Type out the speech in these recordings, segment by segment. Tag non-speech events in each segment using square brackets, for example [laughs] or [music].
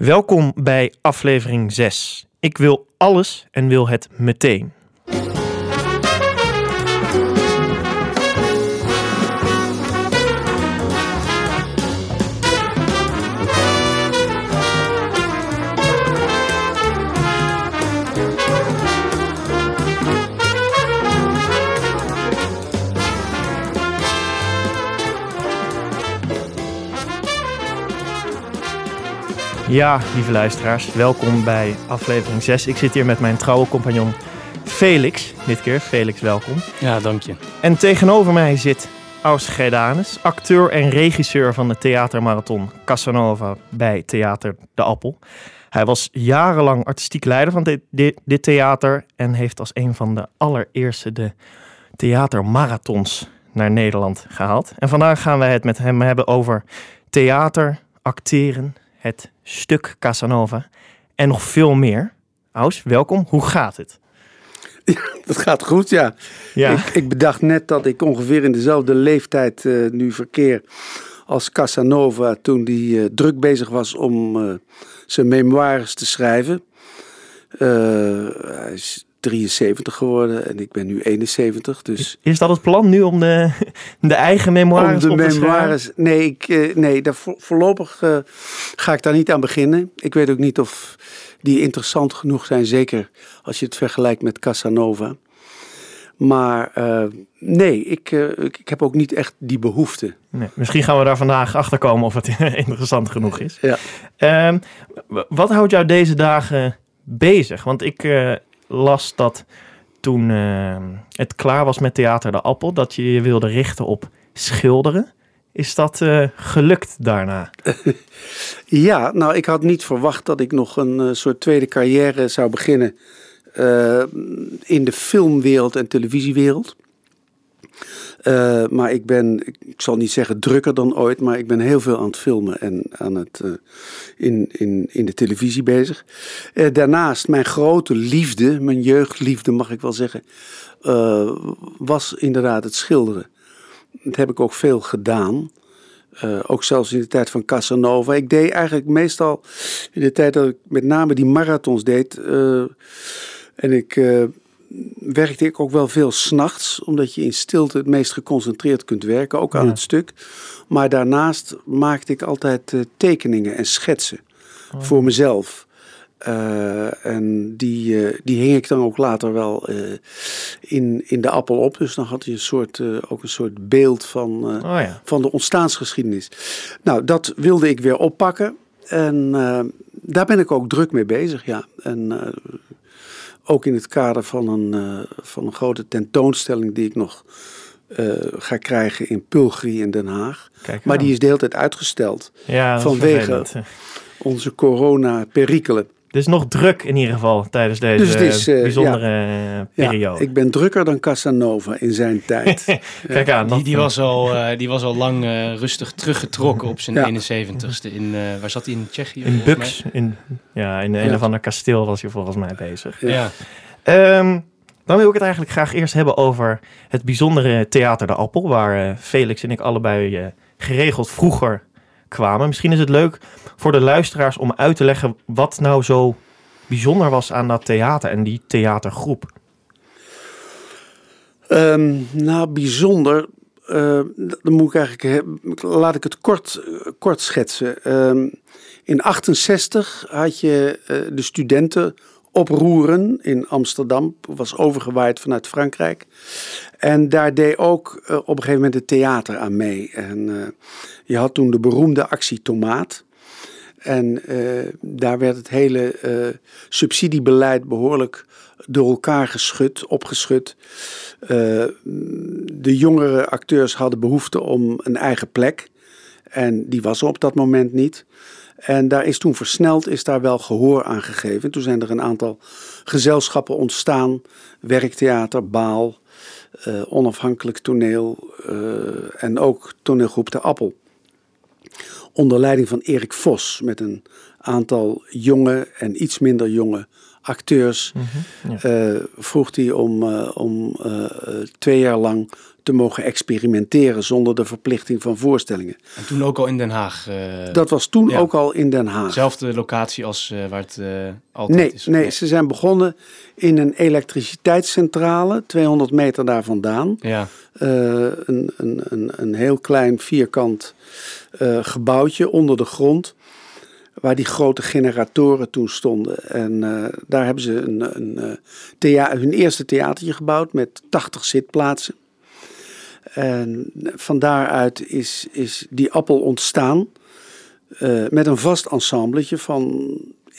Welkom bij aflevering 6. Ik wil alles en wil het meteen. Ja, lieve luisteraars, welkom bij aflevering 6. Ik zit hier met mijn trouwe compagnon Felix. Dit keer, Felix, welkom. Ja, dank je. En tegenover mij zit Aus Gedanis, acteur en regisseur van de theatermarathon Casanova bij Theater De Appel. Hij was jarenlang artistiek leider van dit, dit, dit theater en heeft als een van de allereerste de theatermarathons naar Nederland gehaald. En vandaag gaan wij het met hem hebben over theater, acteren, het stuk Casanova en nog veel meer. Aus, welkom. Hoe gaat het? Ja, dat gaat goed, ja. Ja. Ik, ik bedacht net dat ik ongeveer in dezelfde leeftijd eh, nu verkeer als Casanova toen hij eh, druk bezig was om eh, zijn memoires te schrijven. Hij is 73 geworden en ik ben nu 71, dus... Is dat het plan nu om de, [laughs] de eigen memoires Om op de te schrijven? memoires. Nee, ik, eh, nee daar vo- voorlopig eh, ga ik daar niet aan beginnen. Ik weet ook niet of die interessant genoeg zijn, zeker als je het vergelijkt met Casanova. Maar eh, nee, ik, ik, heb ook niet echt die behoefte. Nee, misschien gaan we daar vandaag achter komen of het [laughs] interessant genoeg is. Ja. Ehm, wat houdt jou deze dagen bezig? Want ik las dat toen eh, het klaar was met Theater de Appel, dat je je wilde richten op schilderen. Is dat eh, gelukt daarna? [laughs] Ja, nou, ik had niet verwacht dat ik nog een eh, soort tweede carrière zou beginnen in de filmwereld en televisiewereld. Eh, maar ik ben, ik zal niet zeggen drukker dan ooit, maar ik ben heel veel aan het filmen en aan het, eh, in, in, in de televisie bezig. Eh, daarnaast, mijn grote liefde, mijn jeugdliefde mag ik wel zeggen, was inderdaad het schilderen. Dat heb ik ook veel gedaan. Ook zelfs in de tijd van Casanova. Ik deed eigenlijk meestal in de tijd dat ik met name die marathons deed. en ik werkte ik ook wel veel s'nachts, omdat je in stilte het meest geconcentreerd kunt werken, ook aan Ja. het stuk. Maar daarnaast maakte ik altijd eh, tekeningen en schetsen voor mezelf. Eh, en die, eh, die hing ik dan ook later wel in, in de appel op. Dus dan had je een soort, ook een soort beeld van, Oh ja. van de ontstaansgeschiedenis. Nou, dat wilde ik weer oppakken. En daar ben ik ook druk mee bezig, ja. En ook in het kader van een, eh, van een grote tentoonstelling die ik nog eh, ga krijgen in Pulgri in Den Haag. Kijk Maar die is de hele tijd uitgesteld. ja, vanwege-. Onze corona-perikelen. Dus nog druk in ieder geval tijdens deze Dus is, eh, bijzondere eh, Ja, periode. ik ben drukker dan Casanova in zijn [laughs] tijd. Kijk aan. Die, die, was al, eh, die was al lang eh, rustig teruggetrokken op zijn Ja. 71ste. In, eh, waar zat hij in Tsjechië? in Bux, in, ja, in een Ja. of ander kasteel was hij volgens mij bezig. Ja. Ehm, dan wil ik het eigenlijk graag eerst hebben over het bijzondere Theater de Appel, waar eh, Felix en ik allebei eh, geregeld vroeger kwamen. Misschien is het leuk voor de luisteraars om uit te leggen wat nou zo bijzonder was aan dat theater en die theatergroep. Ehm, nou, bijzonder. eh, dan moet ik eigenlijk, laat ik het kort, kort schetsen. Ehm, in 68 had je eh, de studenten oproeren in Amsterdam, was overgewaaid vanuit Frankrijk. En daar deed ook eh, op een gegeven moment het theater aan mee. En eh, je had toen de beroemde actie Tomaat. En eh, daar werd het hele subsidiebeleid behoorlijk door elkaar geschud, opgeschud. De jongere acteurs hadden behoefte om een eigen plek. En die was er op dat moment niet. En daar is toen versneld is daar wel gehoor aan gegeven. Toen zijn er een aantal gezelschappen ontstaan. Werktheater, Baal, eh, onafhankelijk toneel eh, en ook toneelgroep De Appel. Onder leiding van Erik Vos met een aantal jonge en iets minder jonge acteurs. ja. eh, vroeg hij om, eh, om eh, twee jaar lang te mogen experimenteren zonder de verplichting van voorstellingen. En toen ook al in Den Haag. Dat was toen ja. ook al in Den Haag. Dezelfde locatie als eh, waar het eh, altijd Nee, is. nee, ze zijn begonnen in een elektriciteitscentrale, 200 meter daar vandaan. Ja, Eh, een, een, een, een heel klein vierkant eh, gebouwtje onder de grond. Waar die grote generatoren toen stonden. En eh, daar hebben ze een, een, eh, hun eerste theatertje gebouwd met 80 zitplaatsen. En van daaruit is, is die appel ontstaan. eh, met een vast ensembletje van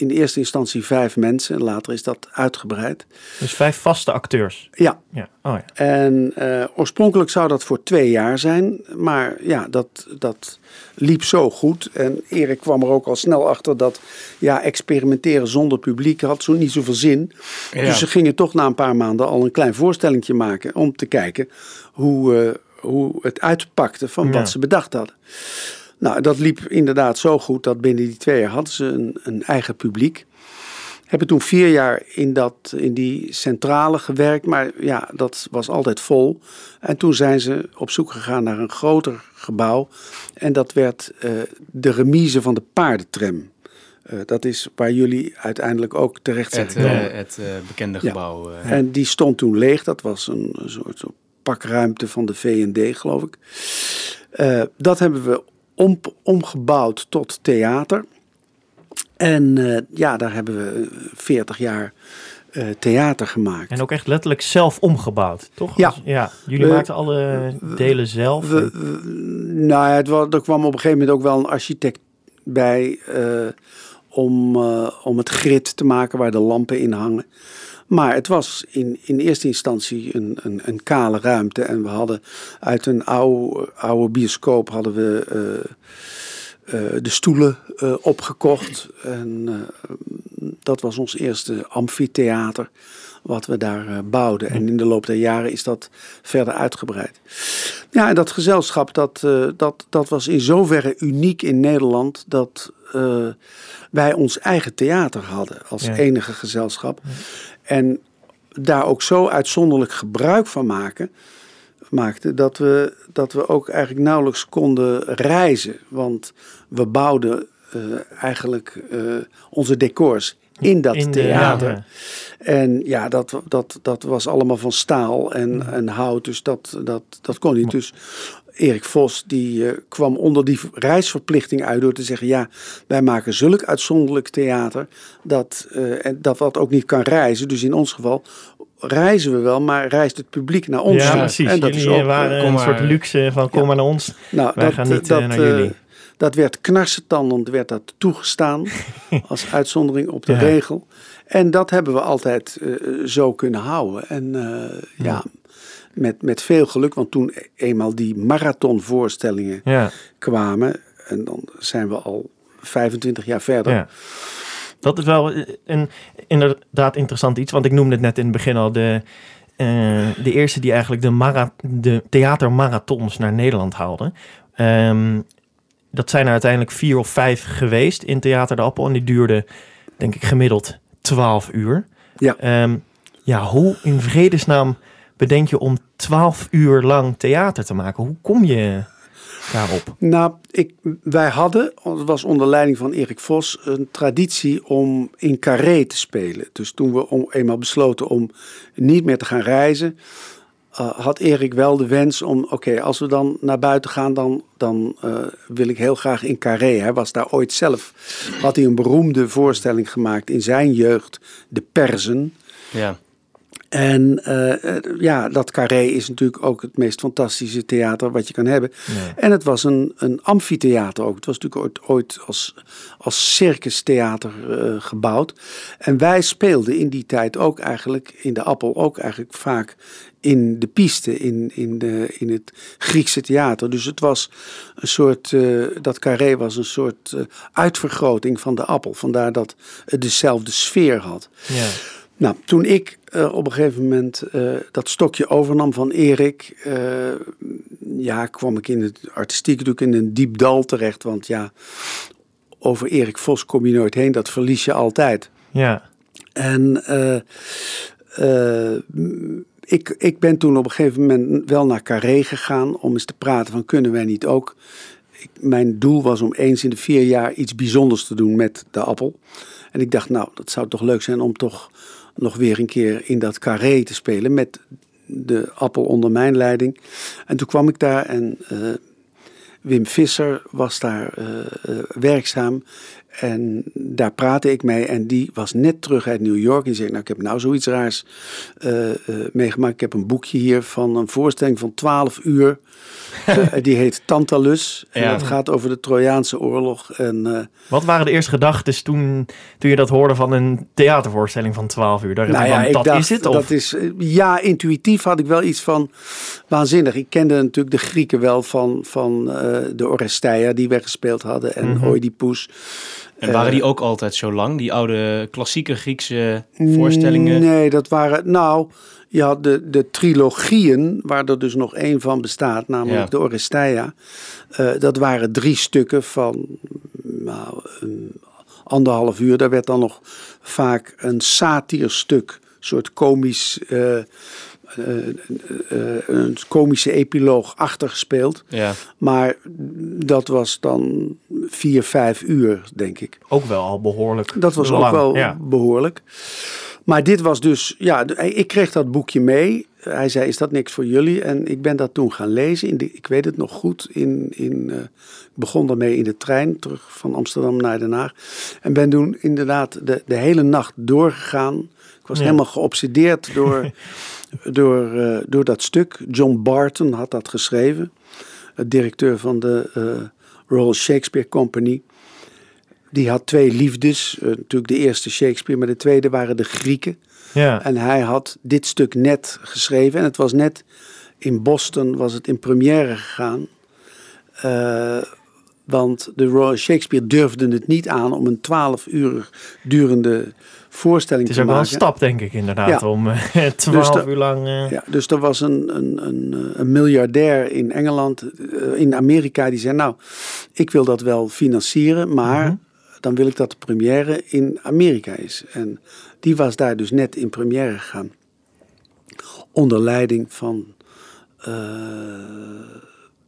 in eerste instantie vijf mensen. Later is dat uitgebreid. Dus vijf vaste acteurs. Ja, Ja. Oh ja. en eh, oorspronkelijk zou dat voor twee jaar zijn. Maar ja, dat, dat liep zo goed. En Erik kwam er ook al snel achter dat ja, experimenteren zonder publiek had zo niet zoveel zin. Ja. Dus ze gingen toch na een paar maanden al een klein voorstellingje maken. Om te kijken hoe, eh, hoe het uitpakte van wat ze bedacht hadden. Nou, dat liep inderdaad zo goed dat binnen die twee jaar hadden ze een, een eigen publiek. Hebben toen vier jaar in, dat, in die centrale gewerkt, maar ja, dat was altijd vol. En toen zijn ze op zoek gegaan naar een groter gebouw. En dat werd eh, de remise van de paardentram. Eh, dat is waar jullie uiteindelijk ook terecht zijn het, gekomen. eh, het eh, bekende Ja. gebouw. eh. En die stond toen leeg. Dat was een, een soort pakruimte van de V&D, geloof ik. Eh, dat hebben we om, omgebouwd tot theater. En eh, ja, daar hebben we 40 jaar eh, theater gemaakt. En ook echt letterlijk zelf omgebouwd, toch? Ja. Dus- ja. Jullie We- maakten alle delen zelf. We, we- nou ja, het er kwam op een gegeven moment ook wel een architect bij eh, om, eh, om het grid te maken waar de lampen in hangen. Maar het was in, in eerste instantie een, een, een kale ruimte. En we hadden uit een oude, oude bioscoop hadden we eh, eh, de stoelen eh, opgekocht. En dat was ons eerste amfitheater wat we daar bouwden. En in de loop der jaren is dat verder uitgebreid. Ja, en dat gezelschap, dat, dat, dat was in zoverre uniek in Nederland dat wij ons eigen theater hadden als Ja. enige gezelschap. En daar ook zo uitzonderlijk gebruik van maken, maakten dat we, dat we ook eigenlijk nauwelijks konden reizen. Want we bouwden eh, eigenlijk eh, onze decors in dat In de- theater. ja. En ja, dat, dat, dat was allemaal van staal en, en hout. Dus dat, dat, dat kon niet. Dus Erik Vos die eh, kwam onder die reisverplichting uit door te zeggen... ja, wij maken zulk uitzonderlijk theater dat, eh, en dat wat ook niet kan reizen. Dus in ons geval reizen we wel, maar reist het publiek naar ons. ja, precies. En dat jullie is ook, waren eh, een maar. soort luxe van kom Ja. maar naar ons. nou, Wij dat, gaan niet, dat, naar jullie. dat werd knarsetandend werd dat toegestaan [laughs] als uitzondering op de Ja. regel. En dat hebben we altijd zo kunnen houden. En ja, met, met veel geluk, want toen eenmaal die marathonvoorstellingen Ja, kwamen, en dan zijn we al 25 jaar verder. ja. Dat is wel eh, een inderdaad interessant iets, want ik noemde het net in het begin al de, eh, de eerste die eigenlijk de, mara de theatermarathons naar Nederland haalden. Ehm, dat zijn er uiteindelijk vier of vijf geweest in Theater de Appel en die duurden denk ik gemiddeld 12 uur. Ja. Ehm, ja, hoe in vredesnaam bedenk je om 12 uur lang theater te maken? Hoe kom je daarop? Nou, ik, wij hadden, het was onder leiding van Erik Vos, een traditie om in carré te spelen. Dus toen we om, eenmaal besloten om niet meer te gaan reizen, eh, had Erik wel de wens om, oké, als we dan naar buiten gaan, dan, dan eh, wil ik heel graag in carré. Hij was daar ooit zelf, had hij een beroemde voorstelling gemaakt in zijn jeugd, De Perzen. ja. En eh, eh, ja, dat carré is natuurlijk ook het meest fantastische theater wat je kan hebben. Ja. En het was een, een amfitheater ook. Het was natuurlijk ooit, ooit als, als circustheater eh, gebouwd. En wij speelden in die tijd ook eigenlijk, in de Appel ook eigenlijk vaak in de piste, in, in, de, in het Griekse theater. Dus het was een soort, dat carré was een soort uitvergroting van de Appel. Vandaar dat het dezelfde sfeer had. Ja. Nou, toen ik eh, op een gegeven moment eh, dat stokje overnam van Erik, eh, ja, kwam ik in het artistiek natuurlijk in een diep dal terecht. Want ja, over Erik Vos kom je nooit heen, dat verlies je altijd. ja. En ik, ik ben toen op een gegeven moment wel naar Carré gegaan om eens te praten van kunnen wij niet ook. Ik, mijn doel was om eens in de vier jaar iets bijzonders te doen met de appel. En ik dacht, nou, dat zou toch leuk zijn om toch nog weer een keer in dat Carré te spelen met de appel onder mijn leiding. En toen kwam ik daar en uh, Wim Visser was daar uh, uh, werkzaam. En daar praatte ik mee en die was net terug uit New York. En die zei, nou ik heb nou zoiets raars uh, uh, meegemaakt. Ik heb een boekje hier van een voorstelling van 12 uur. uh, [laughs] die heet Tantalus. En Ja. dat gaat over de Trojaanse oorlog. En, eh, Wat waren de eerste gedachten toen, toen je dat hoorde van een theatervoorstelling van 12 uur? Nou ja, ik dat dacht, is het? Of? dat is, eh, ja, intuïtief had ik wel iets van waanzinnig. Ik kende natuurlijk de Grieken wel van, van eh, de Oresteia die wij gespeeld hadden. En Mhm. Oedipus. En waren Eh, die ook altijd zo lang? Die oude klassieke Griekse voorstellingen? Nee, dat waren. Nou, je had de, de trilogieën, waar er dus nog één van bestaat, namelijk Ja. de Oresteia. Eh, dat waren drie stukken van nou, anderhalf uur. Daar werd dan nog vaak een satierstuk, een soort komisch. eh, een komische epiloog achtergespeeld. Ja. Maar dat was dan vier, vijf uur, denk ik. Ook wel al behoorlijk Dat was lang. ook wel Ja. behoorlijk. Maar dit was dus, ja, ik kreeg dat boekje mee. Hij zei, is dat niks voor jullie? En ik ben dat toen gaan lezen. In de, ik weet het nog goed. In, in, eh, ik begon daarmee in de trein terug van Amsterdam naar Den Haag. En ben toen inderdaad de, de hele nacht doorgegaan. Ik was Ja. helemaal geobsedeerd door, [laughs] door, eh, door dat stuk. John Barton had dat geschreven. Het directeur van de eh, Royal Shakespeare Company. Die had twee liefdes. Eh, natuurlijk de eerste Shakespeare, maar de tweede waren de Grieken. Ja. En hij had dit stuk net geschreven. En het was net in Boston, was het in première gegaan. Eh, want de Royal Shakespeare durfde het niet aan om een twaalf uur durende voorstelling Het is te ook wel een maken. stap, denk ik, inderdaad, Ja. om eh, [laughs] 12 dat- uur lang... eh, Ja, dus er was een, een, een, eh, een miljardair in Engeland, in Amerika, die zei: Nou, ik wil dat wel financieren, maar Mhm. dan wil ik dat de première in Amerika is. En die was daar dus net in première gegaan. Onder leiding van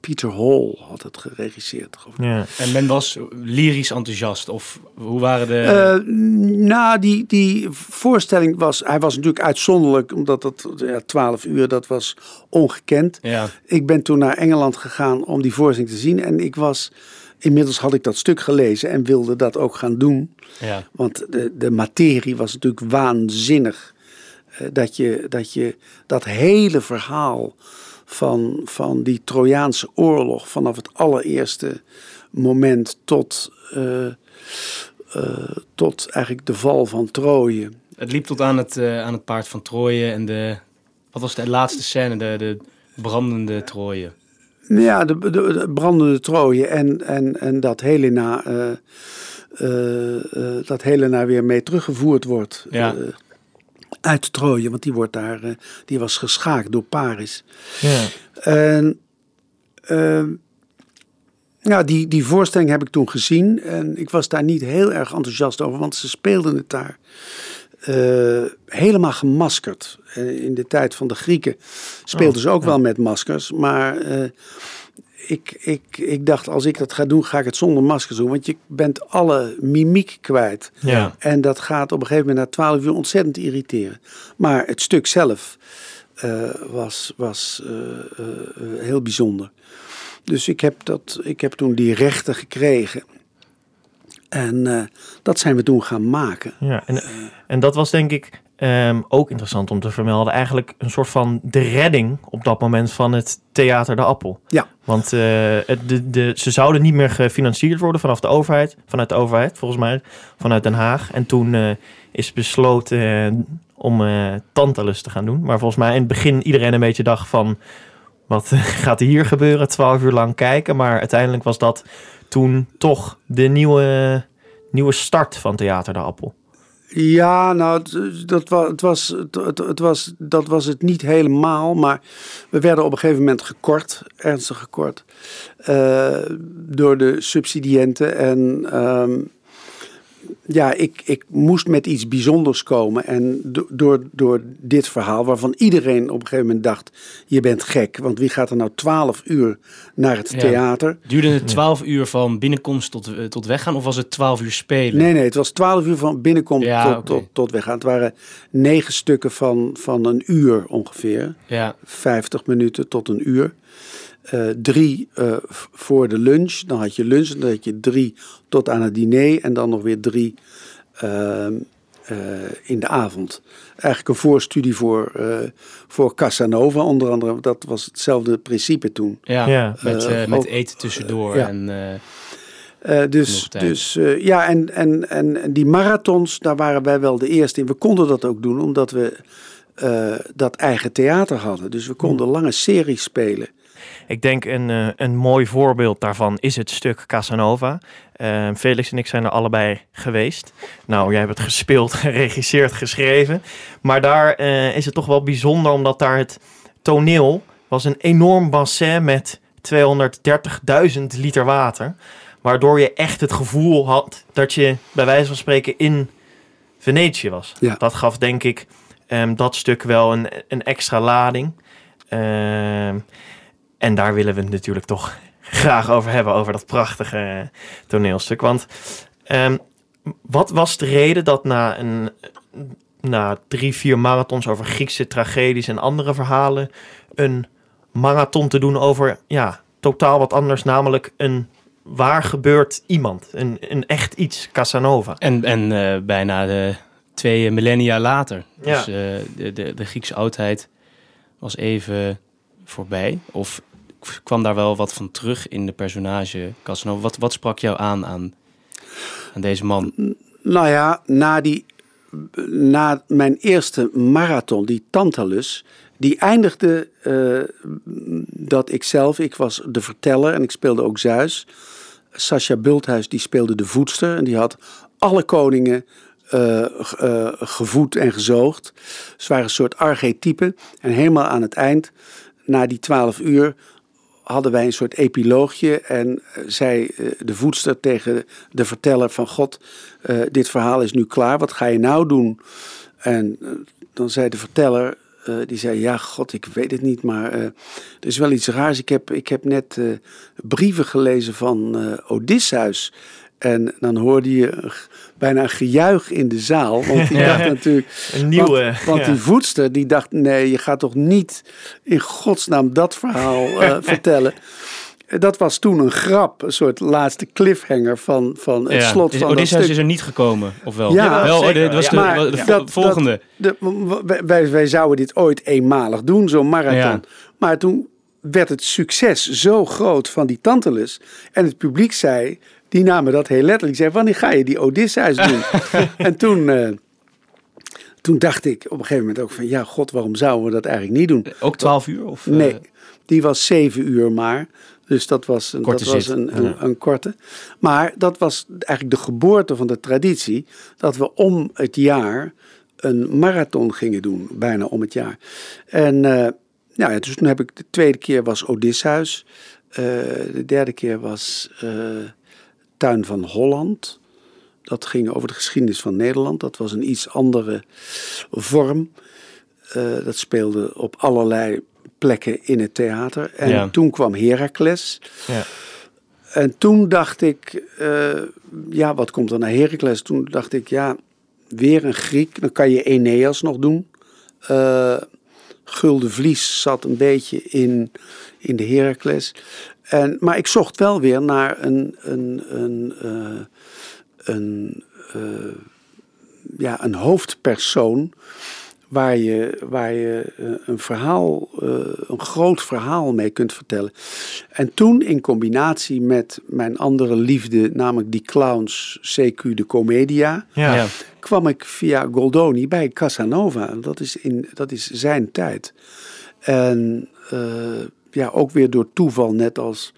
Peter Hall had het geregisseerd. ja. En men was lyrisch enthousiast? Of hoe waren de... Eh, nou, die, die voorstelling was, hij was natuurlijk uitzonderlijk, omdat dat ja, 12 uur, dat was ongekend. ja. Ik ben toen naar Engeland gegaan om die voorstelling te zien. En ik was, inmiddels had ik dat stuk gelezen en wilde dat ook gaan doen. ja. Want de, de materie was natuurlijk waanzinnig. Eh, dat, je, dat je dat hele verhaal van, van die Trojaanse oorlog, vanaf het allereerste moment tot, eh, eh, tot eigenlijk de val van Troje. Het liep tot aan het, eh, aan het paard van Troje en de... Wat was de laatste scène? De, de brandende Troje. Ja, de, de, de brandende Troje en, en, en dat Helena, eh, eh, dat Helena weer mee teruggevoerd wordt Ja. Uit Troje, want die, wordt daar, eh, die was geschaakt door Paris. Ja. En ja, die, die voorstelling heb ik toen gezien en ik was daar niet heel erg enthousiast over, want ze speelden het daar eh, helemaal gemaskerd. Eh, in de tijd van de Grieken speelden Oh, ze ook ja. wel met maskers, maar ik, ik, ik dacht als ik dat ga doen, ga ik het zonder maskers doen, want je bent alle mimiek kwijt. Ja. En dat gaat op een gegeven moment na twaalf uur ontzettend irriteren. Maar het stuk zelf eh, was, was eh, eh, heel bijzonder. Dus ik heb, dat, ik heb toen die rechten gekregen. En dat zijn we toen gaan maken. Ja, en, en dat was denk ik ehm, ook interessant om te vermelden. Eigenlijk een soort van de redding op dat moment van het Theater de Appel. Ja. Want eh, het, de, de, ze zouden niet meer gefinancierd worden vanaf de overheid. Vanuit de overheid, volgens mij. Vanuit Den Haag. En toen eh, is besloten eh, om Tantalus te gaan doen. Maar volgens mij in het begin iedereen een beetje dacht van... Wat [laughs] gaat er hier gebeuren? Twaalf uur lang kijken. Maar uiteindelijk was dat toen toch de nieuwe, nieuwe start van Theater de Appel. Ja, nou, dat was, het was, het, het was, dat was het niet helemaal. Maar we werden op een gegeven moment gekort, ernstig gekort, eh, door de subsidiënten. En ehm, ja, ik, ik moest met iets bijzonders komen. En do- door, door dit verhaal, waarvan iedereen op een gegeven moment dacht: je bent gek. Want wie gaat er nou twaalf uur naar het Ja. theater? Duurde het 12 uur van binnenkomst tot, eh, tot weggaan of was het 12 uur spelen? Nee, nee, het was twaalf uur van binnenkomst Ja, tot, tot, tot weggaan. Het waren negen stukken van, van een uur ongeveer. Ja, 50 minuten tot een uur. Eh, drie eh, voor de lunch. Dan had je lunch. Dan had je drie tot aan het diner. En dan nog weer drie ehm, eh, in de avond. Eigenlijk een voorstudie voor, eh, voor Casanova. Onder andere, dat was hetzelfde principe toen. ja, Ja. met, met eten tussendoor. Ja. En, eh, Eh, dus dus eh, ja, en, en, en, en die marathons, daar waren wij wel de eerste in. We konden dat ook doen, omdat we eh, dat eigen theater hadden. Dus we konden lange series spelen. Ik denk een, eh, een mooi voorbeeld daarvan is het stuk Casanova. Eh, Felix en ik zijn er allebei geweest. Nou, jij hebt het gespeeld, [laughs] geregisseerd, geschreven. Maar daar eh, is het toch wel bijzonder, omdat daar het toneel was een enorm bassin met 230.000 liter water. Waardoor je echt het gevoel had dat je bij wijze van spreken in Venetië was. Ja. Dat gaf denk ik ehm, dat stuk wel een, een extra lading. Ehm, en daar willen we het natuurlijk toch graag over hebben, over dat prachtige toneelstuk. Want ehm, wat was de reden dat na, een, na drie, vier marathons over Griekse tragedies en andere verhalen, een marathon te doen over ja, totaal wat anders, namelijk een waar gebeurt iemand, een, een echt iets, Casanova. en en eh, bijna de twee millennia later. Ja. Dus de, de, de Griekse oudheid was even voorbij. Of kwam daar wel wat van terug in de personage Casanova? Wat, wat sprak jou aan, aan aan deze man? Nou ja, na, die, na mijn eerste marathon, die Tantalus, die eindigde eh, dat ik zelf, ik was de verteller en ik speelde ook Zeus. Sascha Bulthuis die speelde de voedster en die had alle koningen eh, eh, gevoed en gezoogd. Ze waren een soort archetype. En helemaal aan het eind, na die twaalf uur, hadden wij een soort epiloogje. En eh, zei eh, de voedster tegen de verteller van God, eh, dit verhaal is nu klaar, wat ga je nou doen? En dan zei de verteller, die zei, ja god, ik weet het niet, maar eh, er is wel iets raars. Ik heb, ik heb net brieven gelezen van Odysseus. En dan hoorde je bijna een gejuich in de zaal. Want die Ja. [laughs] dacht natuurlijk, Een nieuwe. want, want ja. die voedster die dacht, nee, je gaat toch niet in godsnaam dat verhaal eh, [laughs] vertellen. Dat was toen een grap, een soort laatste cliffhanger van, van het Ja. slot van dat Odysseus stuk. is er niet gekomen, of wel? Ja, wel, oh, dit was de, Maar de dat- vo- dat- volgende. De, wij, wij zouden dit ooit eenmalig doen, zo'n marathon. Maar toen werd het succes zo groot van die Tantalus. En het publiek zei, die namen dat heel letterlijk. Die zei, wanneer ga je die Odysseus [laughs] doen? en toen, eh, toen dacht ik op een gegeven moment ook van... Ja, god, waarom zouden we dat eigenlijk niet doen? Ook 12 uur? Of, eh, Nee, die was zeven uur maar. Dus dat was, een, Korte dat was een, een, Ja. een korte. Maar dat was eigenlijk de geboorte van de traditie. Dat we om het jaar een marathon gingen doen. Bijna om het jaar. En eh, nou ja, dus toen heb ik de tweede keer was Odysseus. Eh, de derde keer was eh, Tuin van Holland. Dat ging over de geschiedenis van Nederland. Dat was een iets andere vorm. Eh, dat speelde op allerlei plekken in het theater. En Ja. toen kwam Heracles. Ja. En toen dacht ik, eh, ja, wat komt er naar Heracles? Toen dacht ik, ja, weer een Griek. Dan kan je Eneas nog doen. Eh Gulden Vlies zat een beetje in, in de Heracles. En, maar ik zocht wel weer naar een, een, een, eh, een, eh, ja, een hoofdpersoon waar je, waar je eh, een verhaal, een groot verhaal mee kunt vertellen. En toen in combinatie met mijn andere liefde, namelijk die clowns, CQ de Commedia, Ja. Ja. kwam ik via Goldoni bij Casanova. Dat is, in, dat is zijn tijd. En ja, ook weer door toeval, net als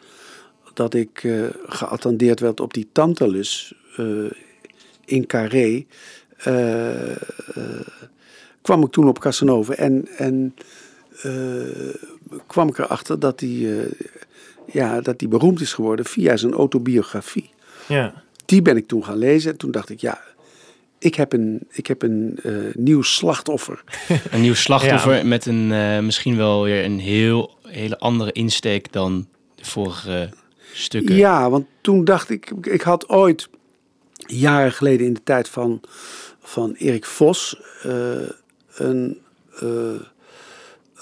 dat ik eh, geattendeerd werd op die Tantalus eh, in Carré, eh, kwam ik toen op Casanova en, en eh, kwam ik erachter dat hij eh, ja, dat die beroemd is geworden via zijn autobiografie Ja. die ben ik toen gaan lezen. En toen dacht ik, ja, ik heb een, ik heb een eh, nieuw slachtoffer. [laughs] Een nieuw slachtoffer met een eh, misschien wel weer een heel, hele andere insteek dan de vorige stukken. Ja, want toen dacht ik, ik had ooit jaren geleden in de tijd van, van Erik Vos eh, een eh,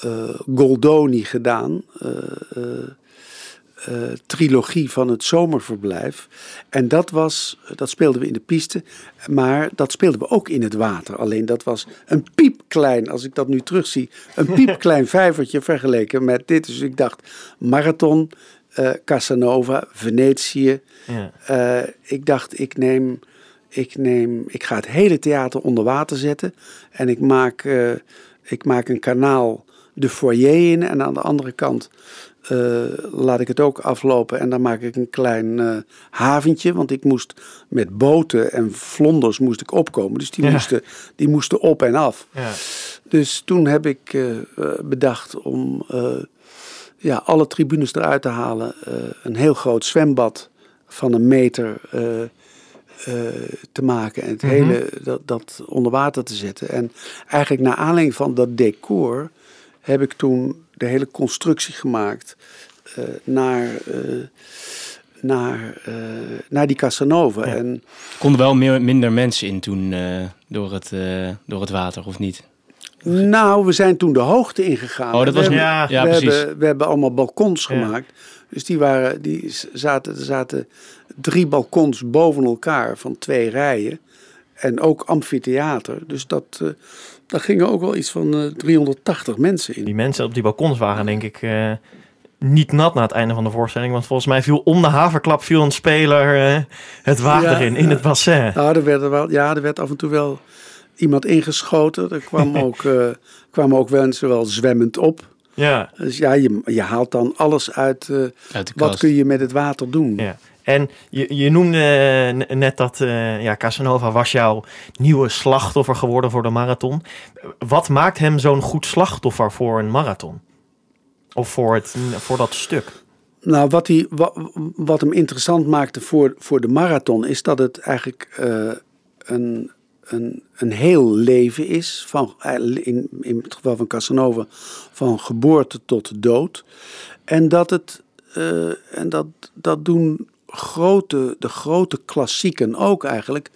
eh, Goldoni gedaan. Eh, trilogie van het zomerverblijf. En dat was, dat speelden we in de piste, maar dat speelden we ook in het water. Alleen dat was een piepklein, als ik dat nu terugzie, een [laughs] piepklein vijvertje vergeleken met dit. Dus ik dacht, marathon, eh, Casanova, Venetië. Ja. Eh, ik dacht, ik neem, ik neem, ik ga het hele theater onder water zetten. En ik maak, ik maak een kanaal de foyer in. En aan de andere kant eh, laat ik het ook aflopen. En dan maak ik een klein eh, haventje. Want ik moest met boten en vlonders moest ik opkomen. Dus die, Ja. moesten, die moesten op en af. Ja. Dus toen heb ik eh, bedacht om ja, alle tribunes eruit te halen. Een heel groot zwembad van een meter te maken. En het Mhm. hele dat, dat onder water te zetten. En eigenlijk naar aanleiding van dat decor heb ik toen de hele constructie gemaakt eh, naar, eh, naar, eh, naar die Casanova. Ja. En Er konden wel meer, minder mensen in toen eh, door, het, eh, door het water, of niet? Nou, we zijn toen de hoogte ingegaan. Oh, dat We was... hebben- Ja, Ja, we, precies. hebben, we hebben allemaal balkons Ja. gemaakt. Dus die waren, die zaten, er zaten drie balkons boven elkaar van twee rijen. En ook amfitheater. Dus dat, eh daar gingen ook wel iets van eh, 380 mensen in. Die mensen op die balkons waren denk ik eh, niet nat na het einde van de voorstelling. Want volgens mij viel om de haverklap viel een speler eh, het water Ja, in, in ja. het bassin. Nou, er werd, er wel, ja, er werd af en toe wel iemand ingeschoten. Er kwam [laughs] ook, eh, kwamen ook mensen wel zwemmend op. Ja, Dus ja, je, je haalt dan alles uit. eh, Uit de wat kun je met het water doen? ja. En je, je noemde eh, net dat eh, ja, Casanova was jouw nieuwe slachtoffer geworden voor de marathon. Wat maakt hem zo'n goed slachtoffer voor een marathon? Of voor, het, voor dat stuk? Nou, wat, hij, wat, hem interessant maakte voor, voor de marathon is dat het eigenlijk eh, een, een, een heel leven is. Van, in, in het geval van Casanova, van geboorte tot dood. En dat het, en dat, dat doen grote, de grote klassieken ook eigenlijk,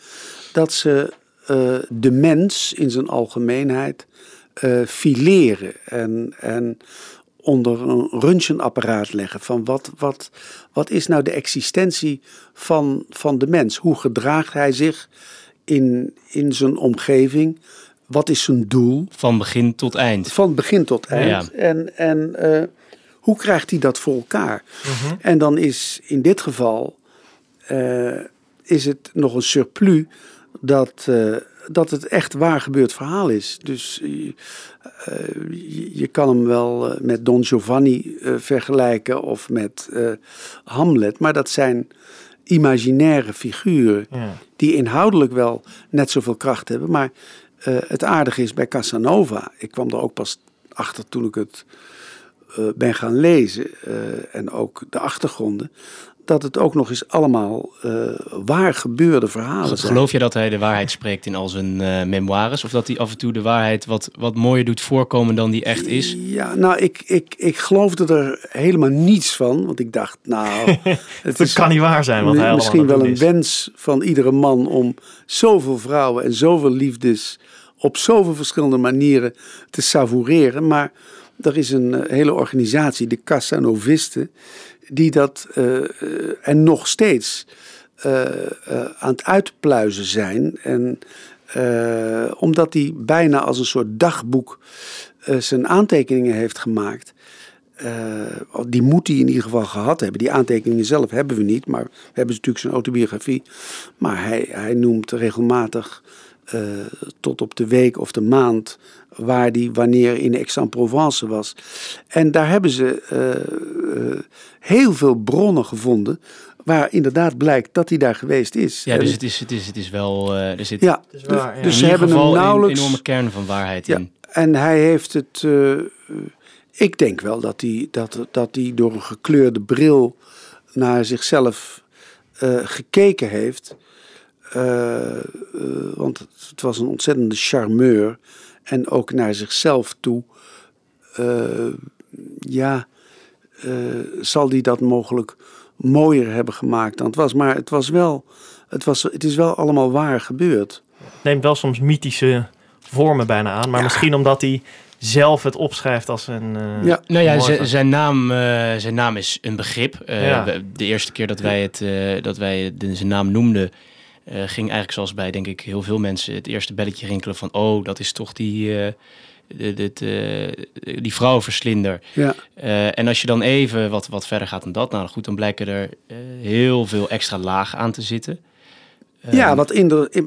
dat ze eh, de mens in zijn algemeenheid eh, fileren en, en onder een röntgenapparaat leggen. Van wat, wat, wat is nou de existentie van, van de mens? Hoe gedraagt hij zich in, in zijn omgeving? Wat is zijn doel? Van begin tot eind. Van begin tot eind. Ja. En, en eh, hoe krijgt hij dat voor elkaar? En dan is in dit geval eh, is het nog een surplus dat, eh, dat het echt waar gebeurd verhaal is. Dus eh, je, kan hem wel met Don Giovanni vergelijken of met Hamlet, maar dat zijn imaginaire figuren die inhoudelijk wel net zoveel kracht hebben. Maar het aardige is bij Casanova, ik kwam er ook pas achter toen ik het ben gaan lezen eh, en ook de achtergronden, dat het ook nog eens allemaal eh, waar gebeurde verhalen zijn. Geloof je dat hij de waarheid spreekt in al zijn eh, memoires? Of dat hij af en toe de waarheid wat, wat mooier doet voorkomen dan die echt is? Ja, nou, ik, ik, ik geloofde er helemaal niets van. Want ik dacht, nou, [laughs] het Dat kan niet waar zijn. Wat hij misschien wel een is. wens van iedere man om zoveel vrouwen en zoveel liefdes op zoveel verschillende manieren te savoureren. Maar er is een eh, hele organisatie, de Casanovisten, die dat eh, eh, en nog steeds aan het uitpluizen zijn. En omdat hij bijna als een soort dagboek zijn aantekeningen heeft gemaakt. Die moet hij in ieder geval gehad hebben. Die aantekeningen zelf hebben we niet, maar we hebben natuurlijk zijn autobiografie. Maar hij, hij noemt regelmatig eh, tot op de week of de maand waar die wanneer in Aix-en-Provence was. En daar hebben ze eh, eh, heel veel bronnen gevonden waar inderdaad blijkt dat hij daar geweest is. Ja, dus het is, het is, het is wel... eh, er zit ja, is waar, ja. dus ze hebben hem een nauwelijks... enorme kern van waarheid Ja, in. en hij heeft het. ik denk wel dat hij, dat, dat hij door een gekleurde bril naar zichzelf eh, gekeken heeft. Eh, eh, want het was een ontzettende charmeur. En ook naar zichzelf toe. eh, ja, zal die dat mogelijk mooier hebben gemaakt dan het was. Maar het was wel, het, was, het is wel allemaal waar gebeurd. Het neemt wel soms mythische vormen bijna aan. Maar misschien omdat hij zelf het opschrijft als een... eh, Ja. Nou ja, zijn naam, eh, zijn naam is een begrip. Eh, Ja. De eerste keer dat wij, het, eh, dat wij de, zijn naam noemden, ging eigenlijk zoals bij, denk ik, heel veel mensen het eerste belletje rinkelen van, oh, dat is toch die, eh, dit, eh, die vrouwenverslinder. Ja, Eh, en als je dan even wat, wat verder gaat dan dat, nou goed, dan blijken er eh, heel veel extra lagen aan te zitten. ja Ehm, wat, in de,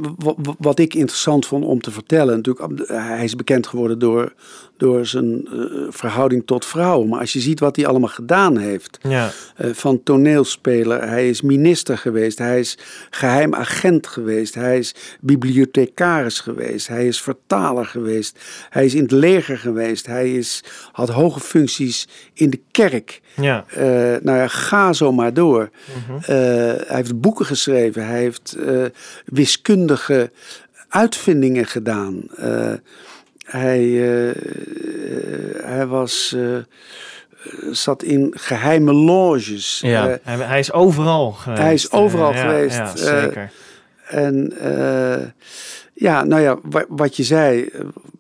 wat ik interessant vond om te vertellen. Natuurlijk, hij is bekend geworden door, door zijn eh, verhouding tot vrouwen. Maar als je ziet wat hij allemaal gedaan heeft. ja. eh, van toneelspeler. Hij is minister geweest. Hij is geheim agent geweest. Hij is bibliothecaris geweest. Hij is vertaler geweest. Hij is in het leger geweest. Hij is, had hoge functies in de kerk. ja. Eh, nou ja, ga zo maar door. Mhm. Hij heeft boeken geschreven. Hij heeft wiskundige uitvindingen gedaan. Hij, eh, eh, hij was, eh, zat in geheime loges. Ja. Hij, is overal geweest. Hij is overal ja, geweest, Ja, zeker. En ja, nou ja, wa- wat je zei,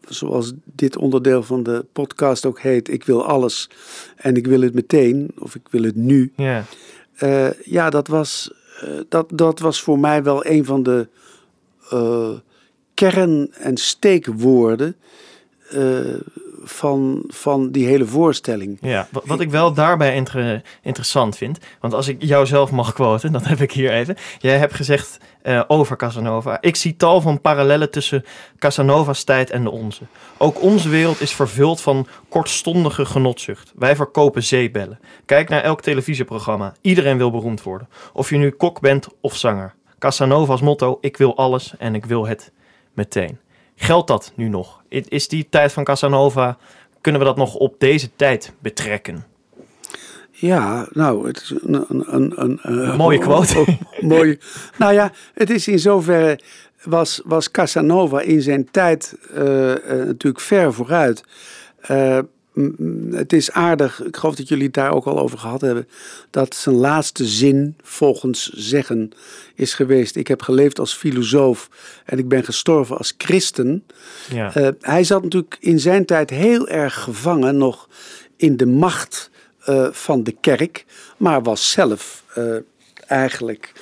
zoals dit onderdeel van de podcast ook heet, ik wil alles en ik wil het meteen, of ik wil het nu. ja. Ja, dat was, dat, dat was voor mij wel een van de kern- en steekwoorden eh, van, van die hele voorstelling. Ja, wat, ik wel daarbij inter- interessant vind, want als ik jou zelf mag quoten, dat heb ik hier even. Jij hebt gezegd eh, over Casanova. Ik zie tal van parallellen tussen Casanova's tijd en de onze. Ook onze wereld is vervuld van kortstondige genotzucht. Wij verkopen zeebellen. Kijk naar elk televisieprogramma. Iedereen wil beroemd worden. Of je nu kok bent of zanger. Casanova's motto: ik wil alles en ik wil het meteen. Geldt dat nu nog? Is die tijd van Casanova, kunnen we dat nog op deze tijd betrekken? Ja, nou, het is een, een, een, een, een- Mooie quote. [laughs] mooie. Nou ja, het is in zoverre was, was Casanova in zijn tijd eh, eh, natuurlijk ver vooruit. Eh, het is aardig, ik geloof dat jullie het daar ook al over gehad hebben, dat zijn laatste zin volgens zeggen is geweest: Ik heb geleefd als filosoof en ik ben gestorven als christen. Ja. Eh, hij zat natuurlijk in zijn tijd heel erg gevangen nog in de macht eh, van de kerk, maar was zelf eh, eigenlijk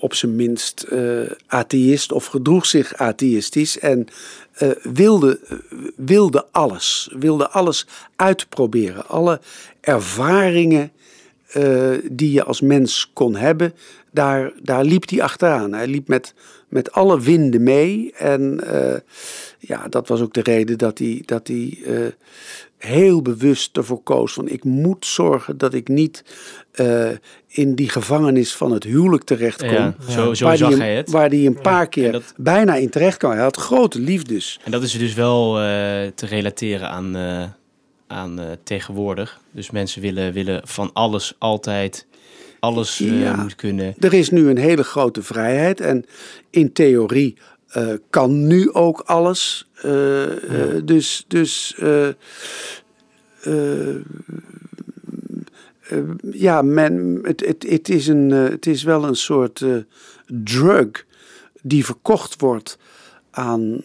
op zijn minst eh, atheïst of gedroeg zich atheïstisch en eh, wilde, wilde alles, wilde alles uitproberen. Alle ervaringen eh, die je als mens kon hebben, daar, daar liep hij achteraan. Hij liep met, met alle winden mee. En eh, ja, dat was ook de reden dat hij, dat hij eh, heel bewust ervoor koos van ik moet zorgen dat ik niet eh, in die gevangenis van het huwelijk terechtkom. ja, zo, zo waar zag die, hij het. Waar hij een paar keer dat- bijna in terecht kwam. Hij had grote liefdes. En dat is dus wel eh, te relateren aan, eh, aan tegenwoordig. Dus mensen willen, willen van alles altijd, alles moet kunnen. Er is nu een hele grote vrijheid en in theorie eh, kan nu ook alles. Eh, eh, dus dus ja, men, het, het, het, is een, het is wel een soort drug die verkocht wordt aan,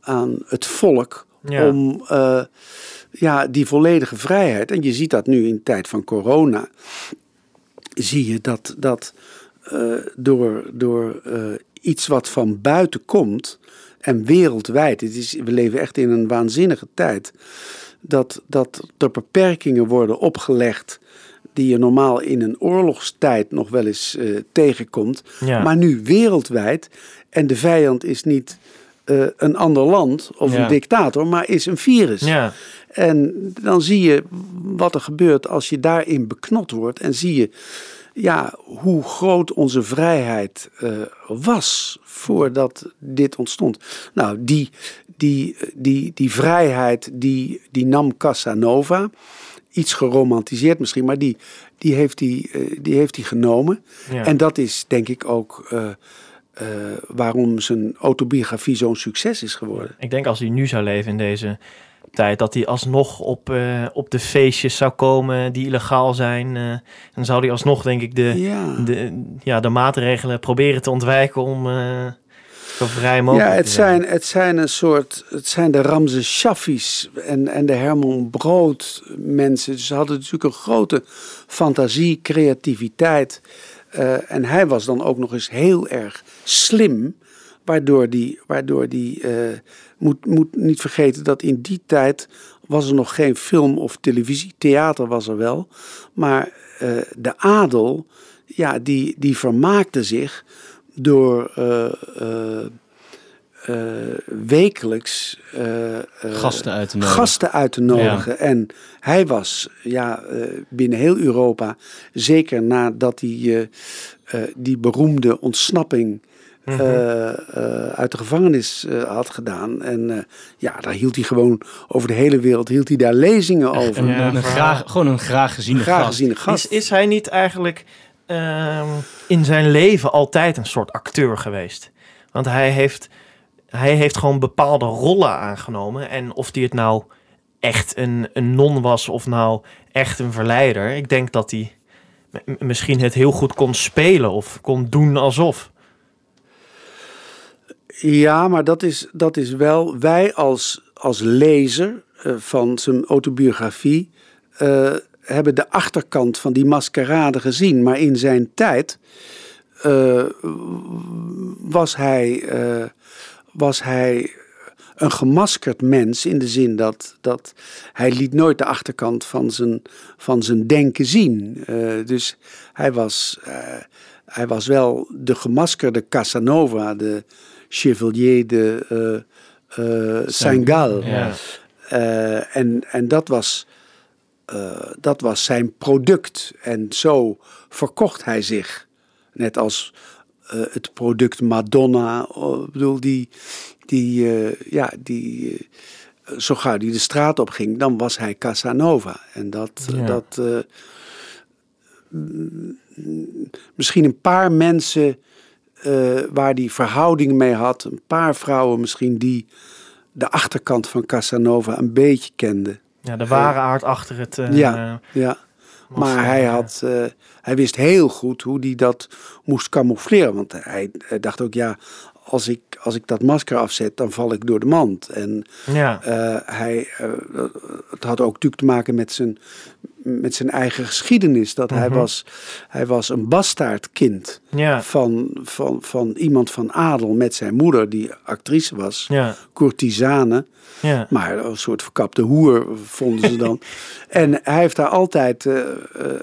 aan het volk Ja. om ja, die volledige vrijheid. En je ziet dat nu in tijd van corona zie je dat, dat door, door iets wat van buiten komt en wereldwijd, het is, we leven echt in een waanzinnige tijd, dat, dat er beperkingen worden opgelegd die je normaal in een oorlogstijd nog wel eens eh, tegenkomt, Ja. maar nu wereldwijd. En de vijand is niet eh, een ander land of Ja. een dictator, maar is een virus. ja. En dan zie je wat er gebeurt als je daarin beknot wordt. En zie je ja, hoe groot onze vrijheid eh, was voordat dit ontstond. Nou, die, die, die, die vrijheid die, die nam Casanova iets geromantiseerd misschien, maar die, die, heeft, hij, eh, die heeft hij genomen. Ja. En dat is denk ik ook eh, waarom zijn autobiografie zo'n succes is geworden. Ik denk als hij nu zou leven in deze tijd, dat hij alsnog op, eh, op de feestjes zou komen die illegaal zijn. eh, dan zou hij alsnog, denk ik, de, Ja. de, ja, de maatregelen proberen te ontwijken om eh, zo vrij mogelijk Ja, het te zijn. zijn, het zijn een soort, het zijn de Ramses Shaffi's en, en de Herman Brood mensen. Ze hadden natuurlijk een grote fantasie, creativiteit. En hij was dan ook nog eens heel erg slim, waardoor die, waardoor die moet, moet niet vergeten dat in die tijd was er nog geen film of televisie, theater was er wel, maar eh, de adel, ja, die, die vermaakte zich door eh, eh, wekelijks Gasten uit te nodigen. gasten uit te nodigen. En hij was ja, binnen heel Europa, zeker nadat hij die beroemde ontsnapping Mhm. eh, eh, uit de gevangenis eh, had gedaan. En eh, ja, daar hield hij gewoon over de hele wereld hield hij daar lezingen over. Een, Ja, een graag, gewoon een graag geziene Graag gast. geziene gast. Is, is hij niet eigenlijk ehm, in zijn leven altijd een soort acteur geweest? Want hij heeft, hij heeft gewoon bepaalde rollen aangenomen. En of hij het nou echt een, een non was of nou echt een verleider. Ik denk dat hij misschien het heel goed kon spelen of kon doen alsof. Ja, maar dat is, dat is wel. Wij als, als lezer eh, van zijn autobiografie. eh, hebben de achterkant van die maskerade gezien. Maar in zijn tijd. eh, was, hij, was hij een gemaskerd mens. In de zin dat, dat hij liet nooit de achterkant van zijn, van zijn denken zien. Dus hij was. hij was wel de gemaskerde Casanova, de chevalier de eh eh Saint-Gall. Ja. Eh, en, en dat was, dat was zijn product. En zo verkocht hij zich. Net als het product Madonna. Oh, ik bedoel, die, die, ja, die, zo gauw die de straat op ging, dan was hij Casanova. En dat, Ja. dat misschien een paar mensen eh, waar die verhouding mee had, een paar vrouwen misschien die de achterkant van Casanova een beetje kenden. Ja, de ware aard achter het. eh, Ja. Ja. Maar hij, had, eh, hij wist heel goed hoe hij dat moest camoufleren. Want hij, hij dacht ook, ja, als ik, als ik dat masker afzet, dan val ik door de mand. En Ja, eh, hij, eh, het had ook natuurlijk te maken met zijn, met zijn eigen geschiedenis. Dat hij, Mhm. was, hij was een bastaardkind ja, van, van, van iemand van adel met zijn moeder, die actrice was, ja, courtisane. ja. Maar een soort verkapte hoer vonden ze dan. [laughs] en hij heeft daar altijd, eh,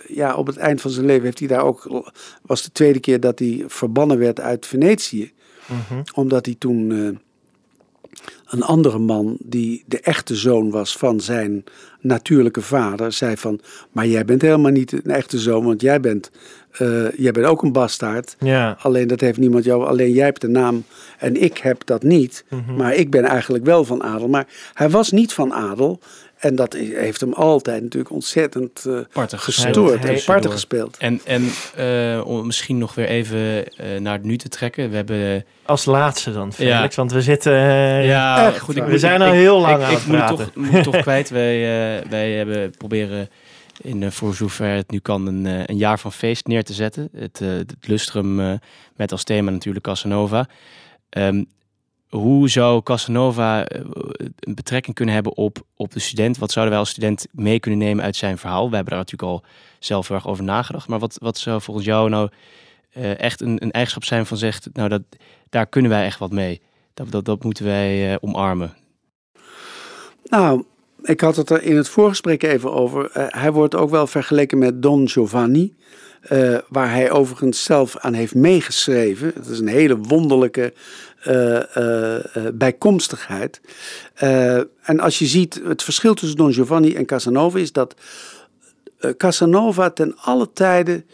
ja, op het eind van zijn leven heeft hij daar ook, was de tweede keer dat hij verbannen werd uit Venetië. Mhm. Omdat hij toen eh, een andere man, die de echte zoon was van zijn natuurlijke vader, zei van, maar jij bent helemaal niet een echte zoon, want jij bent, eh, jij bent ook een bastaard. ja. Alleen dat heeft niemand jou, alleen jij hebt de naam en ik heb dat niet. Mhm. Maar ik ben eigenlijk wel van adel. Maar hij was niet van adel. En dat heeft hem altijd natuurlijk ontzettend eh Parten gestoord en parten gespeeld. En, en eh, om misschien nog weer even eh, naar het nu te trekken. We hebben... Als laatste dan, Felix. Ja. Want we zitten... ja, echt goed. Ik. We zijn ik- al heel lang ik, aan ik het moet praten. toch, moet toch [laughs] kwijt. Wij, wij hebben proberen in, voor zover het nu kan een, een jaar van feest neer te zetten. Het, eh, het Lustrum eh, met als thema natuurlijk Casanova. Ehm, hoe zou Casanova eh, een betrekking kunnen hebben op, op de student? Wat zouden wij als student mee kunnen nemen uit zijn verhaal? We hebben daar natuurlijk al zelf erg over nagedacht. Maar wat, wat zou volgens jou nou eh, echt een, een eigenschap zijn van zegt... nou, dat, daar kunnen wij echt wat mee. Dat, dat, dat moeten wij eh, omarmen. Nou, ik had het er in het voorgesprek even over. Hij wordt ook wel vergeleken met Don Giovanni. Eh, waar hij overigens zelf aan heeft meegeschreven. Het is een hele wonderlijke eh, eh, bijkomstigheid. En als je ziet, het verschil tussen Don Giovanni en Casanova is dat Casanova ten alle tijden.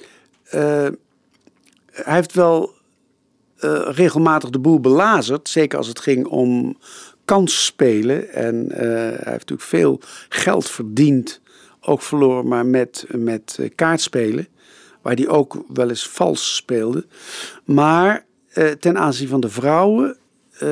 hij heeft wel regelmatig de boel belazerd. Zeker als het ging om kansspelen. En hij heeft natuurlijk veel geld verdiend. ook verloren, maar met, met kaartspelen. Waar hij ook wel eens vals speelde. Maar eh, ten aanzien van de vrouwen eh,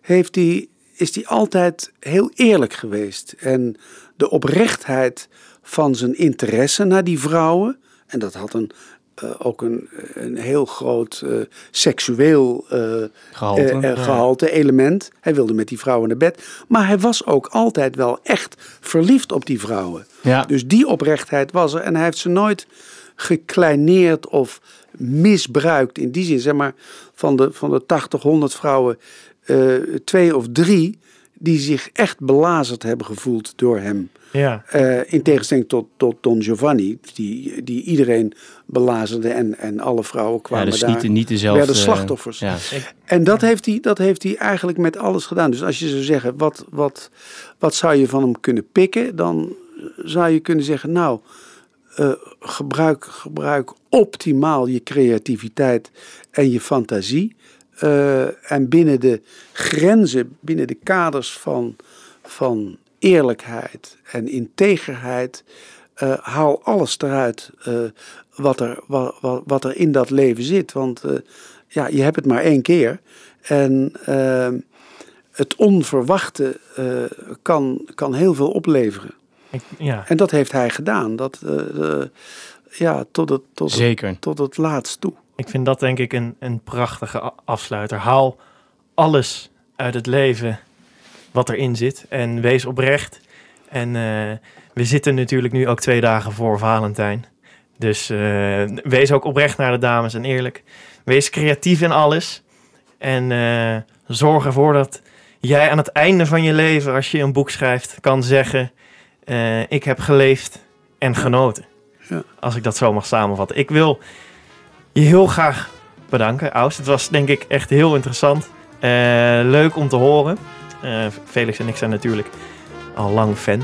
heeft hij, is hij altijd heel eerlijk geweest. En de oprechtheid van zijn interesse naar die vrouwen. En dat had een, eh, ook een, een heel groot eh, seksueel eh, Gehalte. eh, eh, gehalte, element. Hij wilde met die vrouwen naar bed. Maar hij was ook altijd wel echt verliefd op die vrouwen. Ja. Dus die oprechtheid was er. En hij heeft ze nooit gekleineerd of misbruikt. In die zin, zeg maar, van de, van de 80, 100 vrouwen, eh, twee of drie die zich echt belazerd hebben gevoeld door hem. Ja. Eh, in tegenstelling tot, tot Don Giovanni, die, die iedereen belazerde en, en alle vrouwen ja, kwamen dus daar. niet, niet dezelfde... werden slachtoffers. Ja. En dat heeft, hij, dat heeft hij eigenlijk met alles gedaan. Dus als je zou zeggen, wat, wat, wat zou je van hem kunnen pikken? Dan zou je kunnen zeggen, nou, eh, gebruik, gebruik optimaal je creativiteit en je fantasie. Eh, en binnen de grenzen, binnen de kaders van, van eerlijkheid en integerheid, eh, haal alles eruit wat, er, er in dat leven zit. Want ja, je hebt het maar één keer. En het onverwachte kan, kan heel veel opleveren. Ik- ja. En dat heeft hij gedaan. Dat, eh, eh, ja, tot het, tot, het, tot het laatst toe. Ik vind dat denk ik een, een prachtige afsluiter. Haal alles uit het leven wat erin zit en wees oprecht. En eh, we zitten natuurlijk nu ook twee dagen voor Valentijn. Dus eh, wees ook oprecht naar de dames en eerlijk. Wees creatief in alles. En eh, zorg ervoor dat jij aan het einde van je leven, als je een boek schrijft, kan zeggen: eh, Ik heb geleefd en genoten. Ja. Als ik dat zo mag samenvatten. Ik wil je heel graag bedanken, Aus. Het was denk ik echt heel interessant. Eh, leuk om te horen. Eh, Felix en ik zijn natuurlijk al lang fan.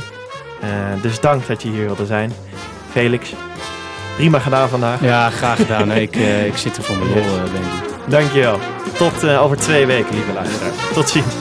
Eh, dus dank dat je hier wilde zijn. Felix, prima gedaan vandaag. Ja, graag gedaan. Ik, eh, ik zit er voor mijn lol, Yes. eh, Wendy. Dankjewel. Tot eh, over twee weken, lieve luisteraars. Tot ziens.